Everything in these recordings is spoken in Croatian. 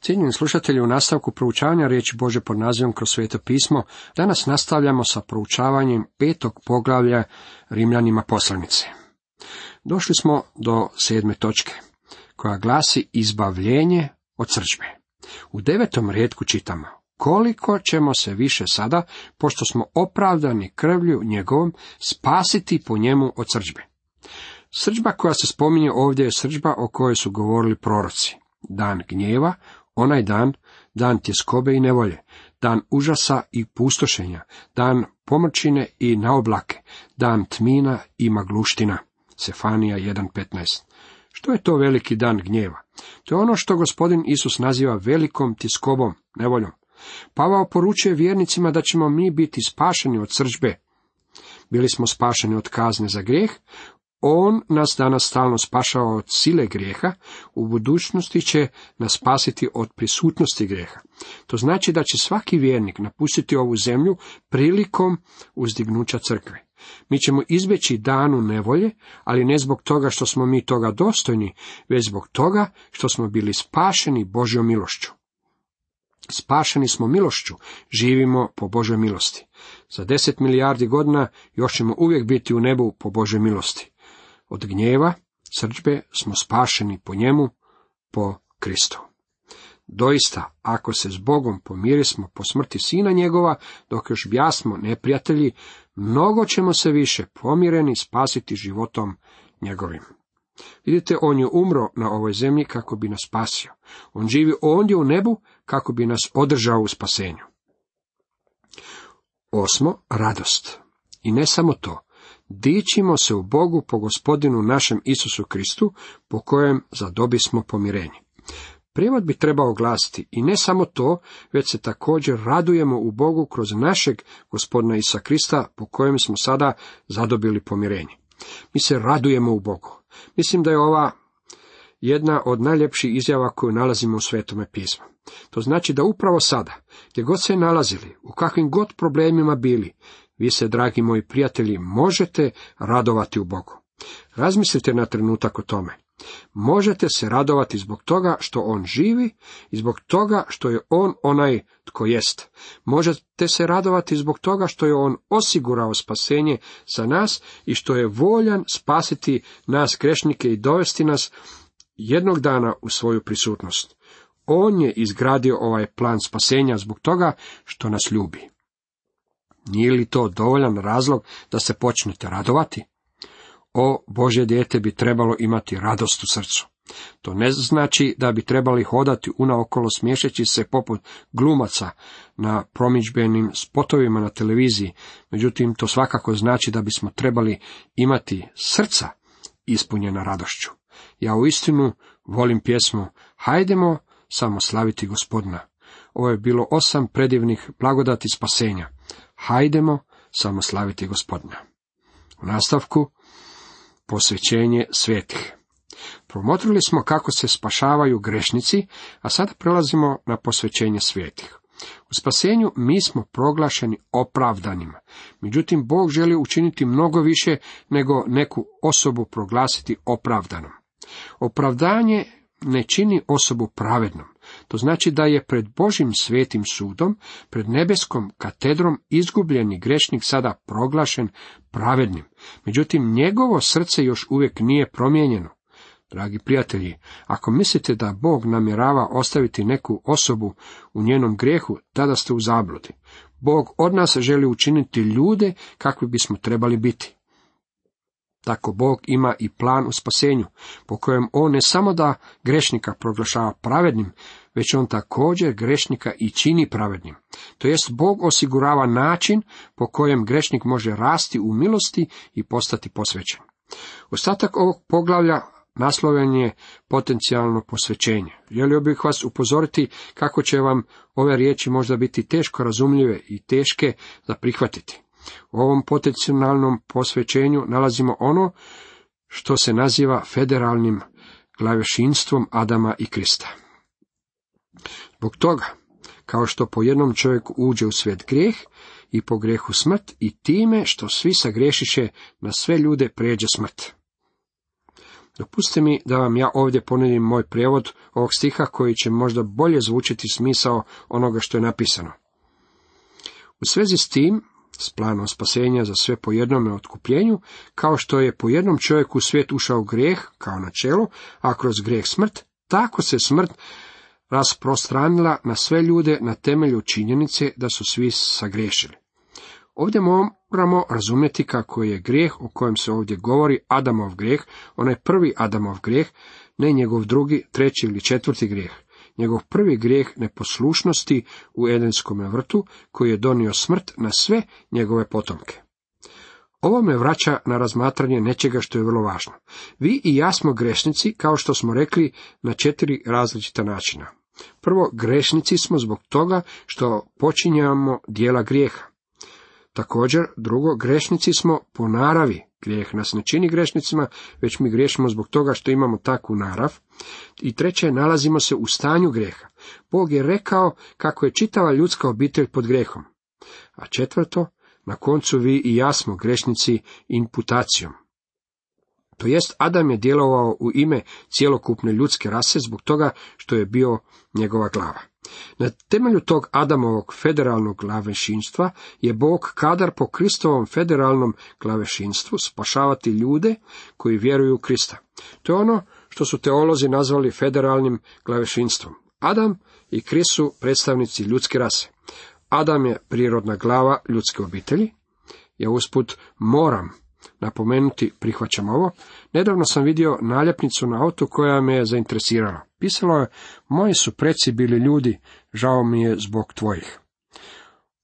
Cijenjeni slušatelji, u nastavku proučavanja riječi Bože pod nazivom kroz sveto pismo, danas nastavljamo sa proučavanjem petog poglavlja Rimljanima poslanice. Došli smo do sedme točke, koja glasi izbavljenje od srđbe. U devetom redku čitamo, koliko ćemo se više sada, pošto smo opravdani krvlju njegovom, spasiti po njemu od srđbe. Srđba koja se spominje ovdje je srđba o kojoj su govorili proroci. Dan gnjeva, onaj dan, dan tjeskobe i nevolje, dan užasa i pustošenja, dan pomrčine i naoblake, dan tmina i magluština. Sefanija 1.15 Što je to veliki dan gnjeva? To je ono što gospodin Isus naziva velikom tjeskobom, nevoljom. Pavao poručuje vjernicima da ćemo mi biti spašeni od sržbe. Bili smo spašeni od kazne za grijeh, on nas danas stalno spašava od sile grijeha, u budućnosti će nas spasiti od prisutnosti grijeha. To znači da će svaki vjernik napustiti ovu zemlju prilikom uzdignuća crkve. Mi ćemo izbjeći danu nevolje, ali ne zbog toga što smo mi toga dostojni, već zbog toga što smo bili spašeni Božjom milošću. Spašeni smo milošću, živimo po Božoj milosti. Za deset milijardi godina još ćemo uvijek biti u nebu po Božoj milosti. Od gnjeva, srđbe smo spašeni po njemu, po Kristu. Doista, ako se s Bogom pomirismo po smrti sina njegova, dok još bjasmo neprijatelji, mnogo ćemo se više pomireni spasiti životom njegovim. Vidite, on je umro na ovoj zemlji kako bi nas spasio. On živi ondje u nebu kako bi nas održao u spasenju. Osmo, radost. I ne samo to. Dičimo se u Bogu po gospodinu našem Isusu Kristu, po kojem zadobismo pomirenje. Prijevod bi trebao glasiti i ne samo to, već se također radujemo u Bogu kroz našeg gospodina Isa Krista, po kojem smo sada zadobili pomirenje. Mi se radujemo u Bogu. Mislim da je ova jedna od najljepših izjava koju nalazimo u Svetome pismu. To znači da upravo sada, gdje god se nalazili, u kakvim god problemima bili, vi se, dragi moji prijatelji, možete radovati u Bogu. Razmislite na trenutak o tome. Možete se radovati zbog toga što on živi i zbog toga što je on onaj tko jest. Možete se radovati zbog toga što je on osigurao spasenje za nas i što je voljan spasiti nas grešnike i dovesti nas jednog dana u svoju prisutnost. On je izgradio ovaj plan spasenja zbog toga što nas ljubi. Nije li to dovoljan razlog da se počnete radovati? O Bože dijete bi trebalo imati radost u srcu. To ne znači da bi trebali hodati unaokolo smješeći se poput glumaca na promičbenim spotovima na televiziji, međutim to svakako znači da bismo trebali imati srca ispunjena radošću. Ja u istinu volim pjesmu Hajdemo samo slaviti gospodina. Ovo je bilo osam predivnih blagodati spasenja. Hajdemo samo slaviti gospodina. U nastavku posvećenje svetih. Promotrili smo kako se spašavaju grešnici, a sada prelazimo na posvećenje svetih. U spasenju mi smo proglašeni opravdanima. Međutim, Bog želi učiniti mnogo više nego neku osobu proglasiti opravdanom. Opravdanje ne čini osobu pravednom. To znači da je pred Božim svetim sudom, pred nebeskom katedrom izgubljeni grešnik sada proglašen pravednim. Međutim, njegovo srce još uvijek nije promijenjeno. Dragi prijatelji, ako mislite da Bog namjerava ostaviti neku osobu u njenom grijehu, tada ste u zabludi. Bog od nas želi učiniti ljude kakvi bismo trebali biti. Tako Bog ima i plan u spasenju, po kojem on ne samo da grešnika proglašava pravednim, već on također grešnika i čini pravednim. To jest Bog osigurava način po kojem grešnik može rasti u milosti i postati posvećen. Ostatak ovog poglavlja nasloven je potencijalno posvećenje. Želio bih vas upozoriti kako će vam ove riječi možda biti teško razumljive i teške za prihvatiti. U ovom potencijalnom posvećenju nalazimo ono što se naziva federalnim glavešinstvom Adama i Krista. Zbog toga, kao što po jednom čovjeku uđe u svijet grijeh i po grehu smrt i time što svi sagrešiše na sve ljude pređe smrt. Dopustite mi da vam ja ovdje ponudim moj prijevod ovog stiha koji će možda bolje zvučiti smisao onoga što je napisano. U svezi s tim, s planom spasenja za sve po jednome otkupljenju, kao što je po jednom čovjeku svijet ušao grijeh, kao načelo, a kroz grijeh smrt, tako se smrt rasprostranila na sve ljude na temelju činjenice da su svi sagriješili. Ovdje moramo razumjeti kako je grijeh o kojem se ovdje govori Adamov grijeh, onaj prvi Adamov grijeh, ne njegov drugi, treći ili četvrti grijeh. Njegov prvi grijeh neposlušnosti u Edenskom vrtu, koji je donio smrt na sve njegove potomke. Ovo me vraća na razmatranje nečega što je vrlo važno. Vi i ja smo grešnici, kao što smo rekli, na četiri različita načina. Prvo, grešnici smo zbog toga što počinjamo dijela grijeha. Također, drugo, grešnici smo po naravi. Grijeh nas ne čini grešnicima, već mi griješimo zbog toga što imamo takvu narav. I treće, nalazimo se u stanju grijeha. Bog je rekao kako je čitava ljudska obitelj pod grehom. A četvrto, na koncu vi i ja smo grešnici imputacijom. To jest, Adam je djelovao u ime cjelokupne ljudske rase zbog toga što je bio njegova glava. Na temelju tog Adamovog federalnog glavešinstva je Bog kadar po Kristovom federalnom glavešinstvu spašavati ljude koji vjeruju u Krista. To je ono što su teolozi nazvali federalnim glavešinstvom. Adam i Krist su predstavnici ljudske rase. Adam je prirodna glava ljudske obitelji. Ja usput moram napomenuti, prihvaćam ovo, nedavno sam vidio naljepnicu na autu koja me je zainteresirala. Pisalo je, moji su preci bili ljudi, žao mi je zbog tvojih.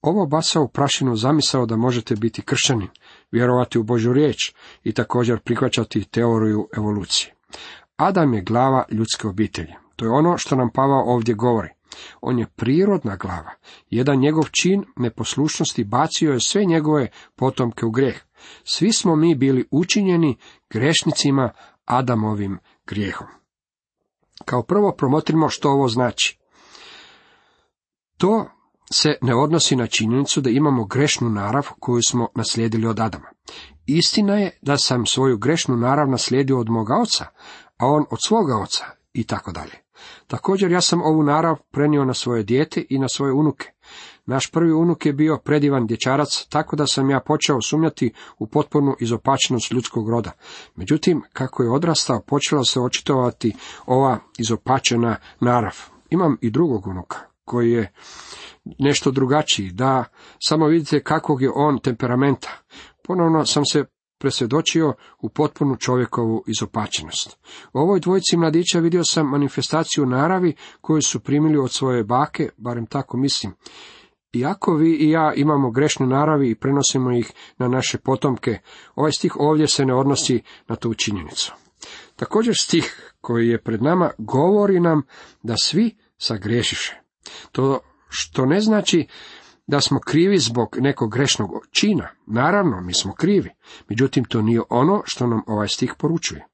Ovo baca u prašinu zamisao da možete biti kršćanin, vjerovati u Božju riječ i također prihvaćati teoriju evolucije. Adam je glava ljudske obitelji. To je ono što nam Pavao ovdje govori. On je prirodna glava. Jedan njegov čin neposlušnosti bacio je sve njegove potomke u greh. Svi smo mi bili učinjeni grešnicima Adamovim grijehom. Kao prvo promotrimo što ovo znači. To se ne odnosi na činjenicu da imamo grešnu narav koju smo naslijedili od Adama. Istina je da sam svoju grešnu narav naslijedio od moga oca, a on od svoga oca i tako dalje. Također ja sam ovu narav prenio na svoje dijete i na svoje unuke. Naš prvi unuk je bio predivan dječarac, tako da sam ja počeo sumnjati u potpunu izopačenost ljudskog roda. Međutim, kako je odrastao, počela se očitovati ova izopačena narav. Imam i drugog unuka, koji je nešto drugačiji, da samo vidite kakvog je on temperamenta. Ponovno sam se presvjedočio u potpunu čovjekovu izopačenost. U ovoj dvojici mladića vidio sam manifestaciju naravi koju su primili od svoje bake, barem tako mislim. Iako vi i ja imamo grešne naravi i prenosimo ih na naše potomke, ovaj stih ovdje se ne odnosi na tu činjenicu. Također stih koji je pred nama govori nam da svi sagrešiše. To što ne znači da smo krivi zbog nekog grešnog čina. Naravno, mi smo krivi. Međutim, to nije ono što nam ovaj stih poručuje.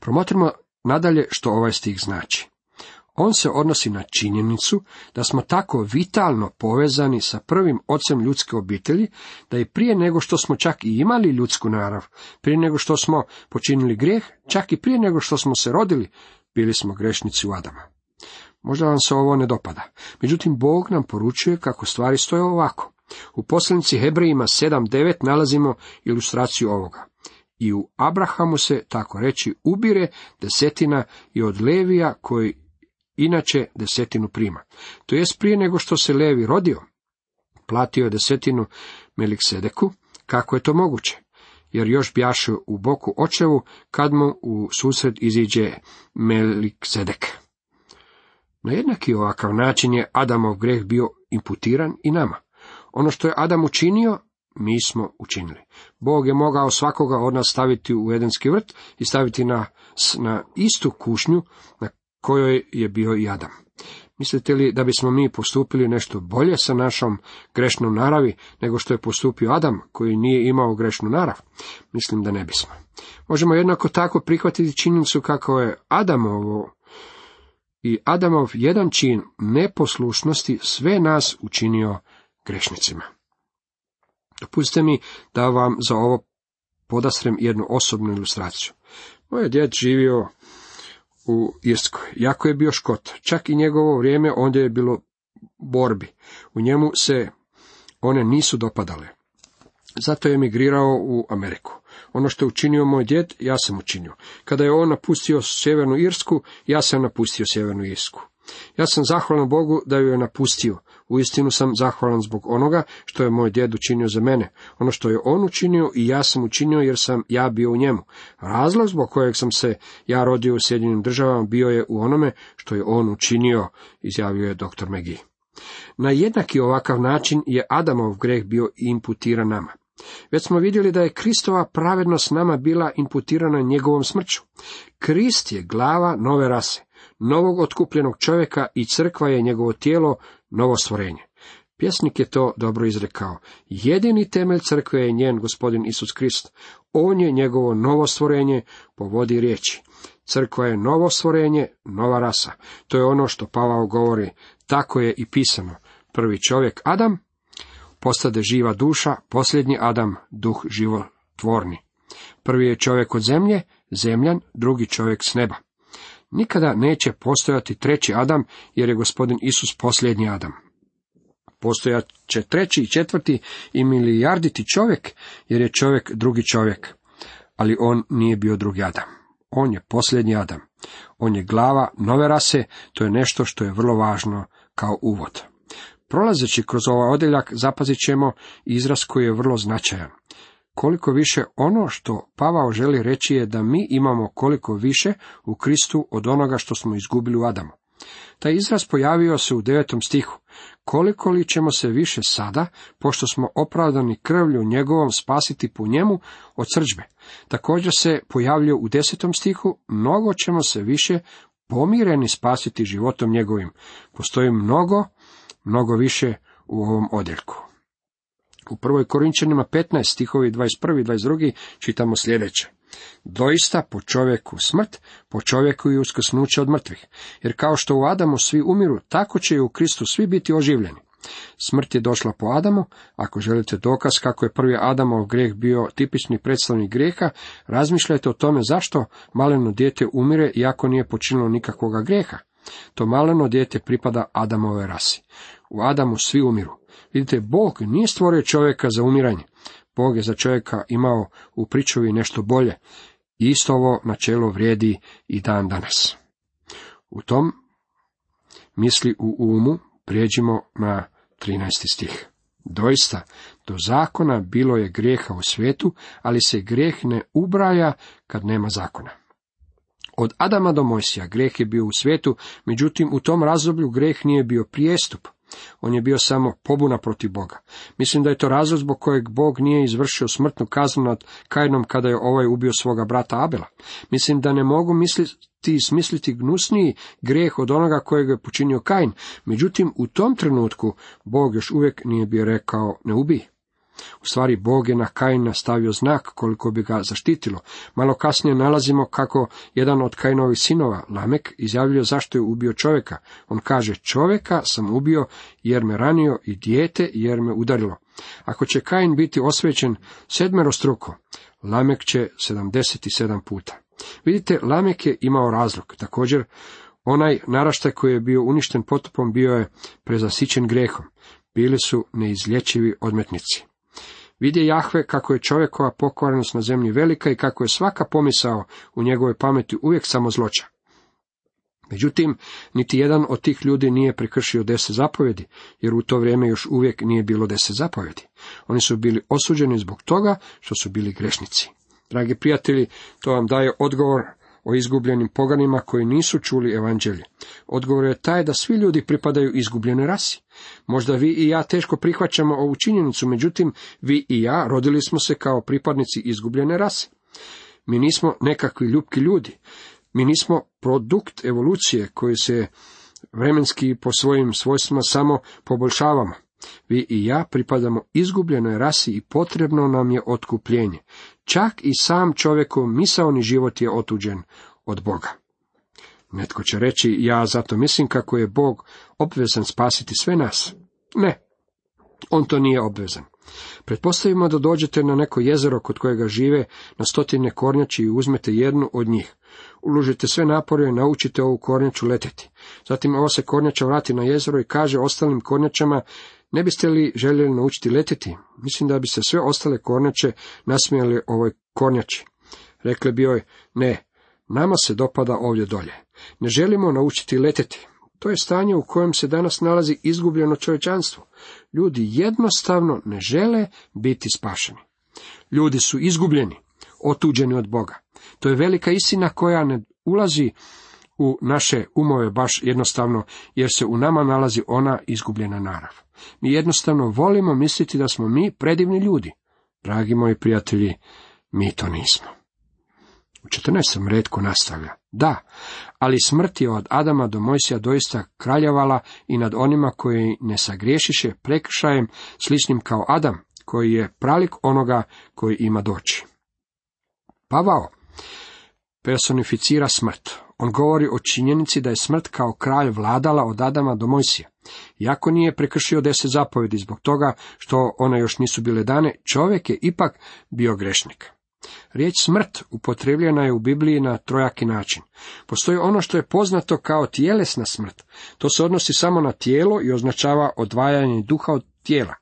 Promotrimo nadalje što ovaj stih znači. On se odnosi na činjenicu da smo tako vitalno povezani sa prvim ocem ljudske obitelji, da i prije nego što smo čak i imali ljudsku narav, prije nego što smo počinili grijeh, čak i prije nego što smo se rodili, bili smo grešnici u Adama. Možda vam se ovo ne dopada. Međutim, Bog nam poručuje kako stvari stoje ovako. U poslanici Hebrejima 7.9 nalazimo ilustraciju ovoga. I u Abrahamu se, tako reći, ubire desetina i od Levija koji inače desetinu prima. To jest prije nego što se Levi rodio, platio je desetinu Meliksedeku, kako je to moguće? Jer još bjaše u boku očevu kad mu u susred iziđe Meliksedek. Na jednaki ovakav način je Adamov greh bio imputiran i nama. Ono što je Adam učinio, mi smo učinili. Bog je mogao svakoga od nas staviti u Edenski vrt i staviti na, na istu kušnju na kojoj je bio i Adam. Mislite li da bismo mi postupili nešto bolje sa našom grešnom naravi nego što je postupio Adam koji nije imao grešnu narav? Mislim da ne bismo. Možemo jednako tako prihvatiti činjenicu kako je Adamovo i Adamov jedan čin neposlušnosti sve nas učinio grešnicima. Dopustite mi da vam za ovo podastrem jednu osobnu ilustraciju. Moj je djed živio u Irskoj. Jako je bio škot. Čak i njegovo vrijeme ondje je bilo borbi. U njemu se one nisu dopadale. Zato je emigrirao u Ameriku. Ono što je učinio moj djed, ja sam učinio. Kada je on napustio Sjevernu Irsku, ja sam napustio Sjevernu Irsku. Ja sam zahvalan Bogu da ju je napustio. Uistinu sam zahvalan zbog onoga što je moj djed učinio za mene. Ono što je on učinio i ja sam učinio jer sam ja bio u njemu. Razlog zbog kojeg sam se ja rodio u Sjedinjenim državama bio je u onome što je on učinio, izjavio je dr. McGee. Na jednaki ovakav način je Adamov greh bio imputiran nama. Već smo vidjeli da je Kristova pravednost nama bila imputirana njegovom smrću. Krist je glava nove rase, novog otkupljenog čovjeka i crkva je njegovo tijelo, novo stvorenje. Pjesnik je to dobro izrekao. Jedini temelj crkve je njen gospodin Isus Krist. On je njegovo novo stvorenje po vodi riječi. Crkva je novo stvorenje, nova rasa. To je ono što Pavao govori. Tako je i pisano. Prvi čovjek Adam postade živa duša, posljednji Adam duh životvorni. Prvi je čovjek od zemlje, zemljan, drugi čovjek s neba. Nikada neće postojati treći Adam, jer je gospodin Isus posljednji Adam. Postojat će treći i četvrti i milijarditi čovjek, jer je čovjek drugi čovjek. Ali on nije bio drugi Adam. On je posljednji Adam. On je glava nove rase, to je nešto što je vrlo važno kao uvod. Prolazeći kroz ovaj odjeljak zapazit ćemo izraz koji je vrlo značajan. Koliko više ono što Pavao želi reći je da mi imamo koliko više u Kristu od onoga što smo izgubili u Adamu. Taj izraz pojavio se u devetom stihu. Koliko li ćemo se više sada, pošto smo opravdani krvlju njegovom spasiti po njemu od srđbe. Također se pojavljuje u desetom stihu, mnogo ćemo se više pomireni spasiti životom njegovim. Postoji mnogo, mnogo više u ovom odjeljku. U prvoj Korinčanima 15 stihovi 21. i 22. čitamo sljedeće. Doista po čovjeku smrt, po čovjeku i uskrsnuće od mrtvih. Jer kao što u Adamu svi umiru, tako će i u Kristu svi biti oživljeni. Smrt je došla po Adamu, ako želite dokaz kako je prvi Adamov grijeh bio tipični predstavnik grijeha, razmišljajte o tome zašto maleno dijete umire iako nije počinilo nikakvoga grijeha. To maleno dijete pripada Adamove rasi. U Adamu svi umiru. Vidite, Bog nije stvorio čovjeka za umiranje. Bog je za čovjeka imao u pričuvi nešto bolje. Isto ovo načelo vrijedi i dan danas. U tom misli u umu prijeđimo na 13. stih. Doista, do zakona bilo je grijeha u svijetu, ali se grijeh ne ubraja kad nema zakona. Od Adama do Mojsija grijeh je bio u svijetu, međutim u tom razdoblju grijeh nije bio prijestup. On je bio samo pobuna protiv Boga. Mislim da je to razlog zbog kojeg Bog nije izvršio smrtnu kaznu nad Kainom kada je ovaj ubio svoga brata Abela. Mislim da ne mogu misliti i smisliti gnusniji grijeh od onoga kojeg je počinio Kain. Međutim, u tom trenutku Bog još uvijek nije bio rekao ne ubij. U stvari, Bog je na Kaina stavio znak koliko bi ga zaštitilo. Malo kasnije nalazimo kako jedan od Kainovih sinova, Lamek, izjavljuje zašto je ubio čovjeka. On kaže, čovjeka sam ubio jer me ranio i dijete jer me udarilo. Ako će Kain biti osvećen sedmerostruko, Lamek će 77 puta. Vidite, Lamek je imao razlog. Također, onaj naraštaj koji je bio uništen potopom bio je prezasićen grehom. Bili su neizlječivi odmetnici. Vidje Jahve kako je čovjekova pokvarenost na zemlji velika i kako je svaka pomisao u njegovoj pameti uvijek samo zloća. Međutim, niti jedan od tih ljudi nije prekršio deset zapovjedi, jer u to vrijeme još uvijek nije bilo deset zapovjedi. Oni su bili osuđeni zbog toga što su bili grešnici. Dragi prijatelji, to vam daje odgovor o izgubljenim poganima koji nisu čuli evanđelje. Odgovor je taj da svi ljudi pripadaju izgubljenoj rasi. Možda vi i ja teško prihvaćamo ovu činjenicu, međutim, vi i ja rodili smo se kao pripadnici izgubljene rase. Mi nismo nekakvi ljubki ljudi. Mi nismo produkt evolucije koji se vremenski po svojim svojstvima samo poboljšavamo. Vi i ja pripadamo izgubljenoj rasi i potrebno nam je otkupljenje. Čak i sam čovjekov misaoni život je otuđen od Boga. Netko će reći, ja zato mislim kako je Bog obvezan spasiti sve nas. Ne, on to nije obvezan. Pretpostavimo da dođete na neko jezero kod kojega žive na stotine kornjači i uzmete jednu od njih. Uložite sve napore i naučite ovu kornjaču leteti. Zatim ova se kornjača vrati na jezero i kaže ostalim kornjačama, ne biste li željeli naučiti leteti? Mislim da bi se sve ostale kornjače nasmijali ovoj kornjači. Rekli bi joj, ne, nama se dopada ovdje dolje. Ne želimo naučiti leteti. To je stanje u kojem se danas nalazi izgubljeno čovječanstvo. Ljudi jednostavno ne žele biti spašeni. Ljudi su izgubljeni, otuđeni od Boga. To je velika istina koja ne ulazi u naše umove baš jednostavno, jer se u nama nalazi ona izgubljena narav. Mi jednostavno volimo misliti da smo mi predivni ljudi. Dragi moji prijatelji, mi to nismo. U 14. redku nastavlja. Da, ali smrt je od Adama do Mojsija doista kraljevala i nad onima koji ne sagriješiše prekršajem sličnim kao Adam, koji je pralik onoga koji ima doći. Pavao personificira smrt. On govori o činjenici da je smrt kao kralj vladala od Adama do Mojsija. Iako nije prekršio deset zapovjedi zbog toga što one još nisu bile dane, čovjek je ipak bio grešnik. Riječ smrt upotrebljena je u Bibliji na trojaki način. Postoji ono što je poznato kao tjelesna smrt. To se odnosi samo na tijelo i označava odvajanje duha od tijela.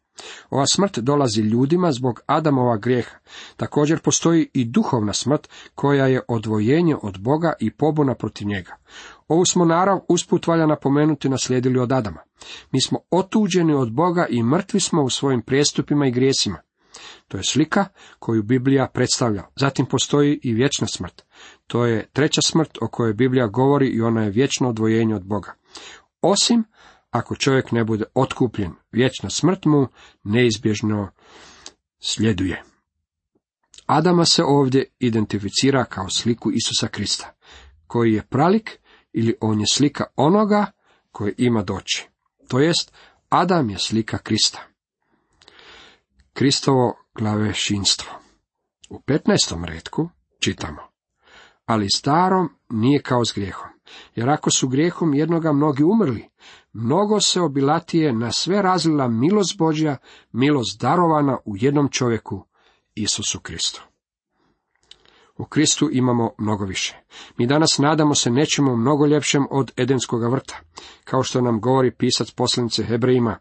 Ova smrt dolazi ljudima zbog Adamova grijeha. Također postoji i duhovna smrt koja je odvojenje od Boga i pobuna protiv njega. Ovu smo narav usput valja napomenuti naslijedili od Adama. Mi smo otuđeni od Boga i mrtvi smo u svojim prijestupima i grijesima. To je slika koju Biblija predstavlja. Zatim postoji i vječna smrt. To je treća smrt o kojoj Biblija govori i ona je vječno odvojenje od Boga. Osim ako čovjek ne bude otkupljen, vječna smrt mu neizbježno sljeduje. Adama se ovdje identificira kao sliku Isusa Krista, koji je pralik ili on je slika onoga koji ima doći. To jest, Adam je slika Krista. Kristovo glavešinstvo. U 15. redku čitamo. Ali starom nije kao s grijehom. Jer ako su grijehom jednoga mnogi umrli, mnogo se obilatije na sve razlila milost Božja, milost darovana u jednom čovjeku, Isusu Kristu. U Kristu imamo mnogo više. Mi danas nadamo se nečemu mnogo ljepšem od Edenskog vrta. Kao što nam govori pisac poslanice Hebrejima,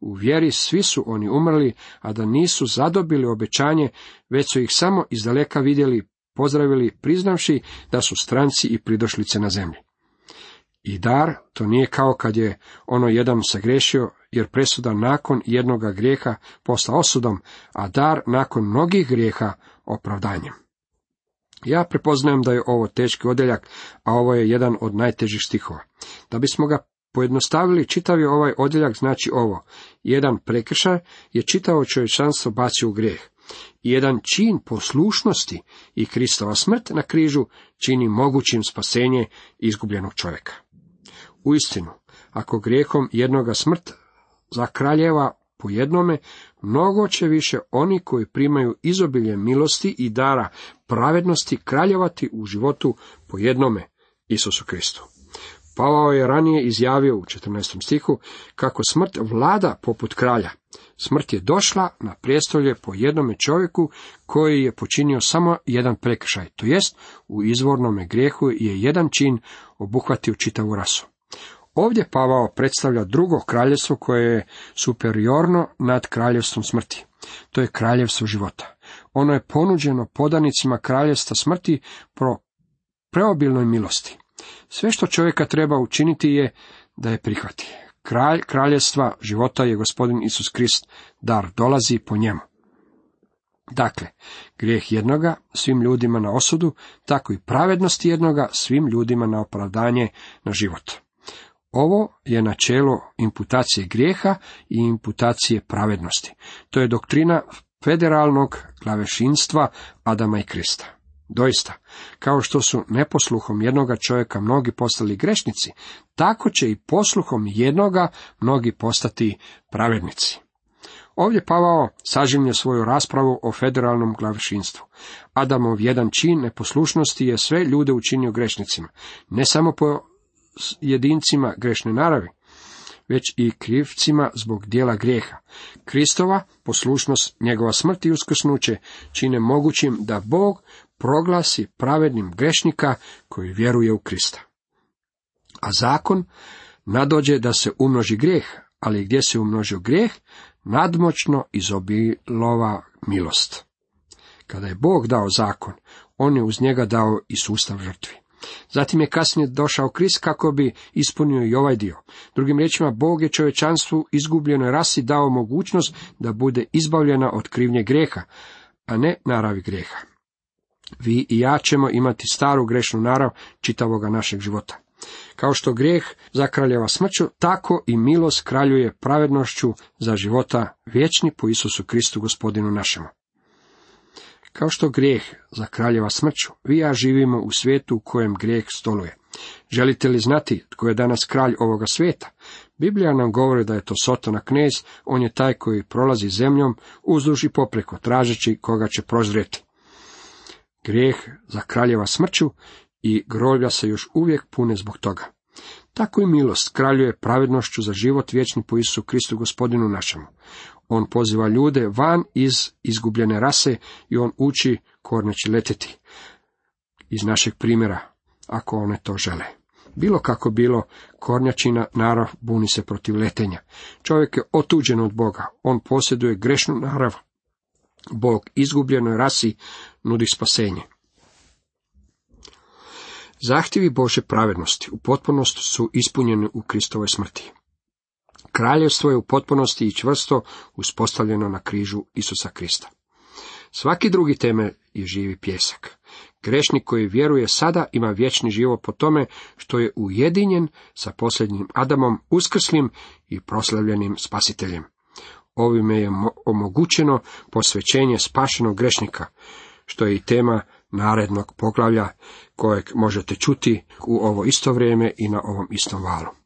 u vjeri svi su oni umrli, a da nisu zadobili obećanje, već su ih samo izdaleka vidjeli, pozdravili, priznavši da su stranci i pridošlice na zemlji. I dar, to nije kao kad je ono jedan sagrešio, jer presuda nakon jednoga grijeha postala osudom, a dar nakon mnogih grijeha opravdanjem. Ja prepoznajem da je ovo teški odjeljak, a ovo je jedan od najtežih stihova. Da bismo ga pojednostavili, čitavi ovaj odjeljak znači ovo. Jedan prekršaj je čitavo čovječanstvo bacio u grijeh. Jedan čin poslušnosti i Kristova smrt na križu čini mogućim spasenje izgubljenog čovjeka. Uistinu, ako grijehom jednoga smrt zakraljeva po jednome, mnogo će više oni koji primaju izobilje milosti i dara pravednosti kraljevati u životu po jednome Isusu Kristu. Pavao je ranije izjavio u 14. stihu kako smrt vlada poput kralja. Smrt je došla na prijestolje po jednome čovjeku koji je počinio samo jedan prekršaj, to jest u izvornome grijehu je jedan čin obuhvatio čitavu rasu. Ovdje Pavao predstavlja drugo kraljevstvo koje je superiorno nad kraljevstvom smrti. To je kraljevstvo života. Ono je ponuđeno podanicima kraljevstva smrti pro preobilnoj milosti. Sve što čovjeka treba učiniti je da je prihvati. Kralj kraljevstva života je gospodin Isus Krist, dar dolazi po njemu. Dakle, grijeh jednoga svim ljudima na osudu, tako i pravednost jednoga svim ljudima na opravdanje na život. Ovo je načelo imputacije grijeha i imputacije pravednosti. To je doktrina federalnog glavešinstva Adama i Krista. Doista, kao što su neposluhom jednoga čovjeka mnogi postali grešnici, tako će i posluhom jednoga mnogi postati pravednici. Ovdje Pavao sažimlje svoju raspravu o federalnom glavšinstvu. Adamov jedan čin neposlušnosti je sve ljude učinio grešnicima, ne samo po jedincima grešne naravi, već i krivcima zbog dijela grijeha. Kristova poslušnost, njegova smrt i uskrsnuće čine mogućim da Bog proglasi pravednim grešnika koji vjeruje u Krista. A zakon nadođe da se umnoži grijeh, ali gdje se umnožio grijeh, nadmoćno izobilova milost. Kada je Bog dao zakon, on je uz njega dao i sustav žrtvi. Zatim je kasnije došao Krist kako bi ispunio i ovaj dio. Drugim riječima, Bog je čovječanstvu izgubljenoj rasi dao mogućnost da bude izbavljena od krivnje greha, a ne naravi greha. Vi i ja ćemo imati staru grešnu narav čitavoga našeg života. Kao što grijeh zakraljeva smrću, tako i milost kraljuje pravednošću za života vječni po Isusu Kristu gospodinu našemu. Kao što grijeh zakraljeva smrću, vi ja živimo u svijetu u kojem grijeh stoluje. Želite li znati tko je danas kralj ovoga svijeta? Biblija nam govori da je to Sotona knez, on je taj koji prolazi zemljom uzduž i popreko, tražeći koga će prozrijeti. Grijeh zakraljeva smrću i groblja se još uvijek pune zbog toga. Tako i milost kraljuje pravednošću za život vječni po Isusu Kristu gospodinu našemu. On poziva ljude van iz izgubljene rase i on uči korneći leteti. Iz našeg primjera, ako one to žele. Bilo kako bilo, kornjačina narav buni se protiv letenja. Čovjek je otuđen od Boga, on posjeduje grešnu narav. Bog izgubljenoj rasi nudi spasenje. Zahtjevi Bože pravednosti u potpunosti su ispunjeni u Kristovoj smrti. Kraljevstvo je u potpunosti i čvrsto uspostavljeno na križu Isusa Krista. Svaki drugi temelj je živi pjesak. Grešnik koji vjeruje sada ima vječni život po tome što je ujedinjen sa posljednjim Adamom, uskrslim i proslavljenim spasiteljem. Ovime je omogućeno posvećenje spašenog grešnika, što je i tema narednog poglavlja kojeg možete čuti u ovo isto vrijeme i na ovom istom valu.